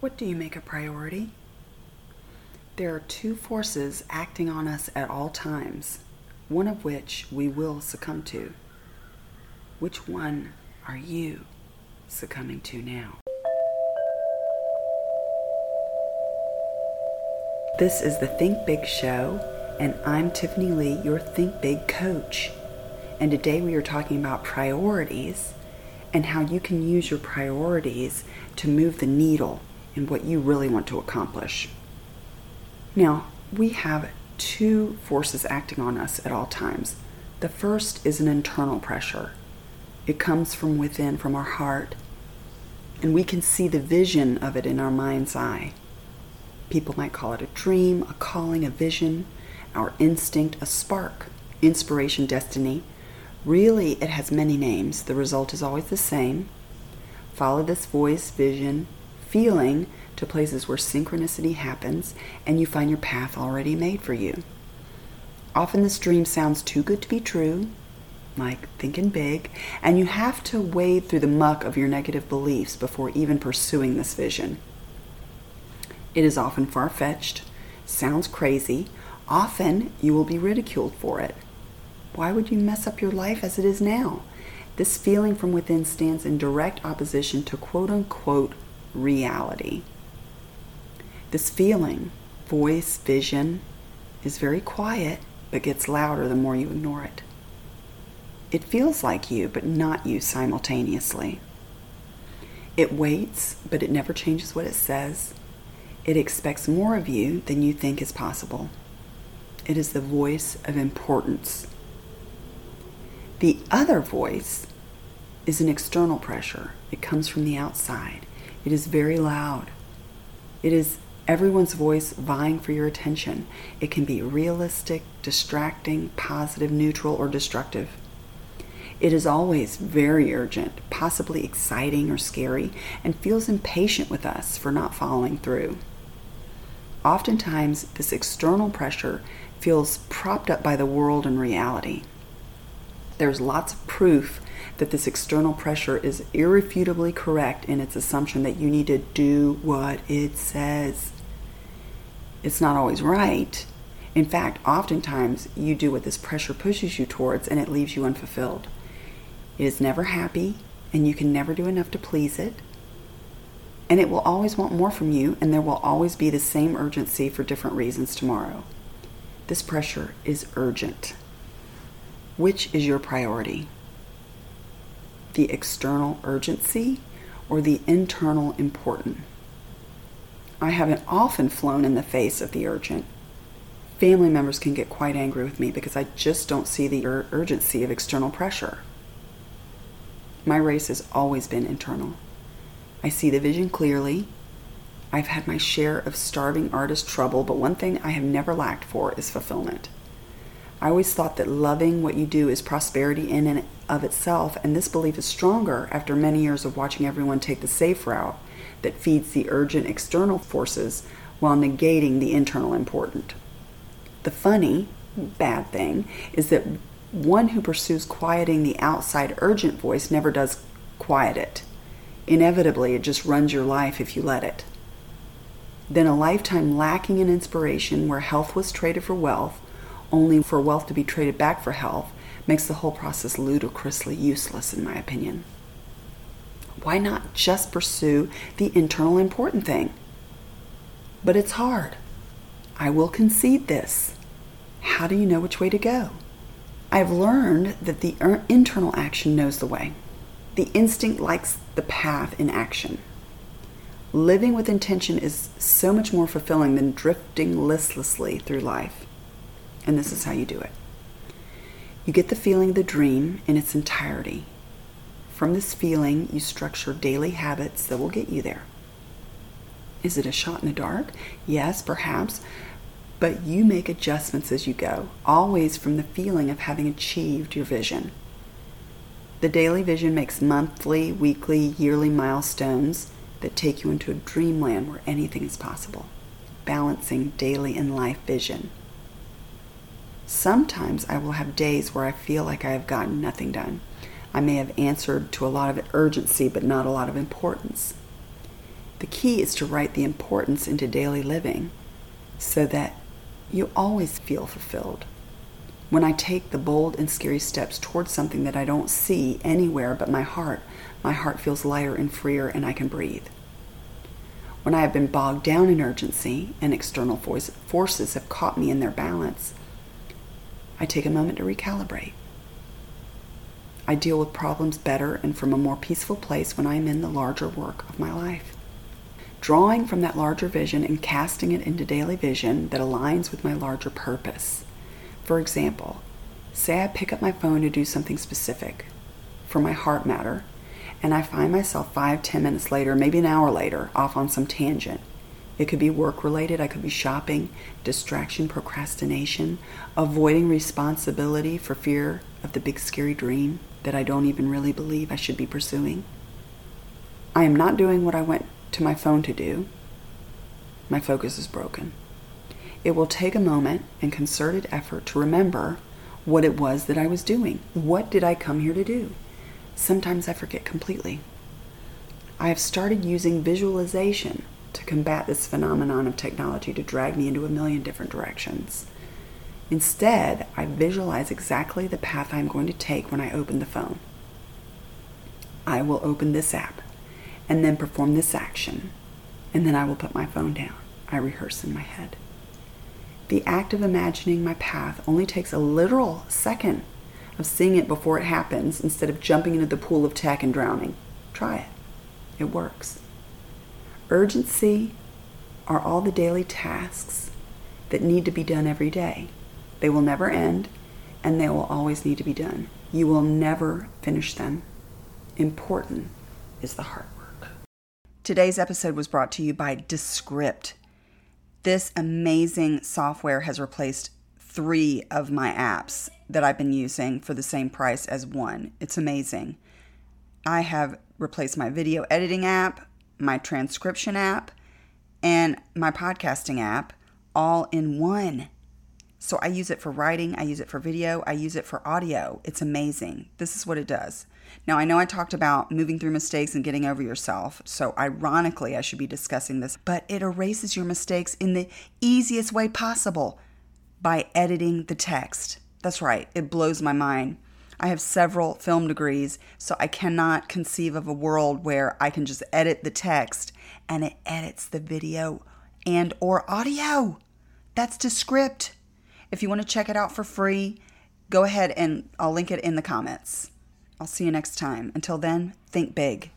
What do you make a priority? There are two forces acting on us at all times, one of which we will succumb to. Which one are you succumbing to now? This is the Think Big Show, and I'm Tiffany Lee, your Think Big coach. And today we are talking about priorities and how you can use your priorities to move the needle in what you really want to accomplish. Now, we have two forces acting on us at all times. The first is an internal pressure, it comes from within, from our heart, and we can see the vision of it in our mind's eye. People might call it a dream, a calling, a vision, our instinct, a spark, inspiration, destiny. Really, it has many names. The result is always the same. Follow this voice, vision, feeling to places where synchronicity happens and you find your path already made for you. Often this dream sounds too good to be true, like thinking big, and you have to wade through the muck of your negative beliefs before even pursuing this vision. It is often far fetched, sounds crazy, often you will be ridiculed for it. Why would you mess up your life as it is now? This feeling from within stands in direct opposition to quote unquote reality. This feeling, voice, vision, is very quiet but gets louder the more you ignore it. It feels like you, but not you simultaneously. It waits, but it never changes what it says. It expects more of you than you think is possible. It is the voice of importance. The other voice is an external pressure. It comes from the outside. It is very loud. It is everyone's voice vying for your attention. It can be realistic, distracting, positive, neutral, or destructive. It is always very urgent, possibly exciting or scary, and feels impatient with us for not following through. Oftentimes, this external pressure feels propped up by the world and reality. There's lots of proof that this external pressure is irrefutably correct in its assumption that you need to do what it says. It's not always right. In fact, oftentimes you do what this pressure pushes you towards and it leaves you unfulfilled. It is never happy and you can never do enough to please it. And it will always want more from you and there will always be the same urgency for different reasons tomorrow. This pressure is urgent. Which is your priority? The external urgency or the internal important. I haven't often flown in the face of the urgent. Family members can get quite angry with me because I just don't see the ur- urgency of external pressure. My race has always been internal. I see the vision clearly. I've had my share of starving artist trouble, but one thing I have never lacked for is fulfillment. I always thought that loving what you do is prosperity in and of itself, and this belief is stronger after many years of watching everyone take the safe route that feeds the urgent external forces while negating the internal important. The funny, bad thing is that one who pursues quieting the outside urgent voice never does quiet it. Inevitably, it just runs your life if you let it. Then a lifetime lacking in inspiration where health was traded for wealth only for wealth to be traded back for health makes the whole process ludicrously useless, in my opinion. Why not just pursue the internal important thing? But it's hard. I will concede this. How do you know which way to go? I've learned that the er, internal action knows the way. The instinct likes the path in action. Living with intention is so much more fulfilling than drifting listlessly through life. And this is how you do it you get the feeling of the dream in its entirety. From this feeling, you structure daily habits that will get you there. Is it a shot in the dark? Yes, perhaps. But you make adjustments as you go, always from the feeling of having achieved your vision. The daily vision makes monthly, weekly, yearly milestones that take you into a dreamland where anything is possible, balancing daily and life vision. Sometimes I will have days where I feel like I have gotten nothing done. I may have answered to a lot of urgency, but not a lot of importance. The key is to write the importance into daily living so that you always feel fulfilled. When I take the bold and scary steps towards something that I don't see anywhere but my heart, my heart feels lighter and freer and I can breathe. When I have been bogged down in urgency and external forces have caught me in their balance, I take a moment to recalibrate. I deal with problems better and from a more peaceful place when I am in the larger work of my life. Drawing from that larger vision and casting it into daily vision that aligns with my larger purpose. For example, say I pick up my phone to do something specific for my heart matter and I find myself five, ten minutes later, maybe an hour later, off on some tangent. It could be work related, I could be shopping, distraction, procrastination, avoiding responsibility for fear of the big scary dream that I don't even really believe I should be pursuing. I am not doing what I went to my phone to do. My focus is broken. It will take a moment and concerted effort to remember what it was that I was doing. What did I come here to do? Sometimes I forget completely. I have started using visualization to combat this phenomenon of technology to drag me into a million different directions. Instead, I visualize exactly the path I'm going to take when I open the phone. I will open this app and then perform this action, and then I will put my phone down. I rehearse in my head. The act of imagining my path only takes a literal second of seeing it before it happens instead of jumping into the pool of tech and drowning. Try it. It works. Urgency are all the daily tasks that need to be done every day. They will never end and they will always need to be done. You will never finish them. Important is the hard work. Today's episode was brought to you by Descript. This amazing software has replaced three of my apps that I've been using for the same price as one. It's amazing. I have replaced my video editing app, my transcription app, and my podcasting app all in one. So I use it for writing, I use it for video, I use it for audio. It's amazing. This is what it does. Now, I know I talked about moving through mistakes and getting over yourself, so ironically, I should be discussing this, but it erases your mistakes in the easiest way possible by editing the text. That's right, it blows my mind. I have several film degrees, so I cannot conceive of a world where I can just edit the text and it edits the video and or audio. That's Descript. If you want to check it out for free, go ahead and I'll link it in the comments. I'll see you next time. Until then, think big.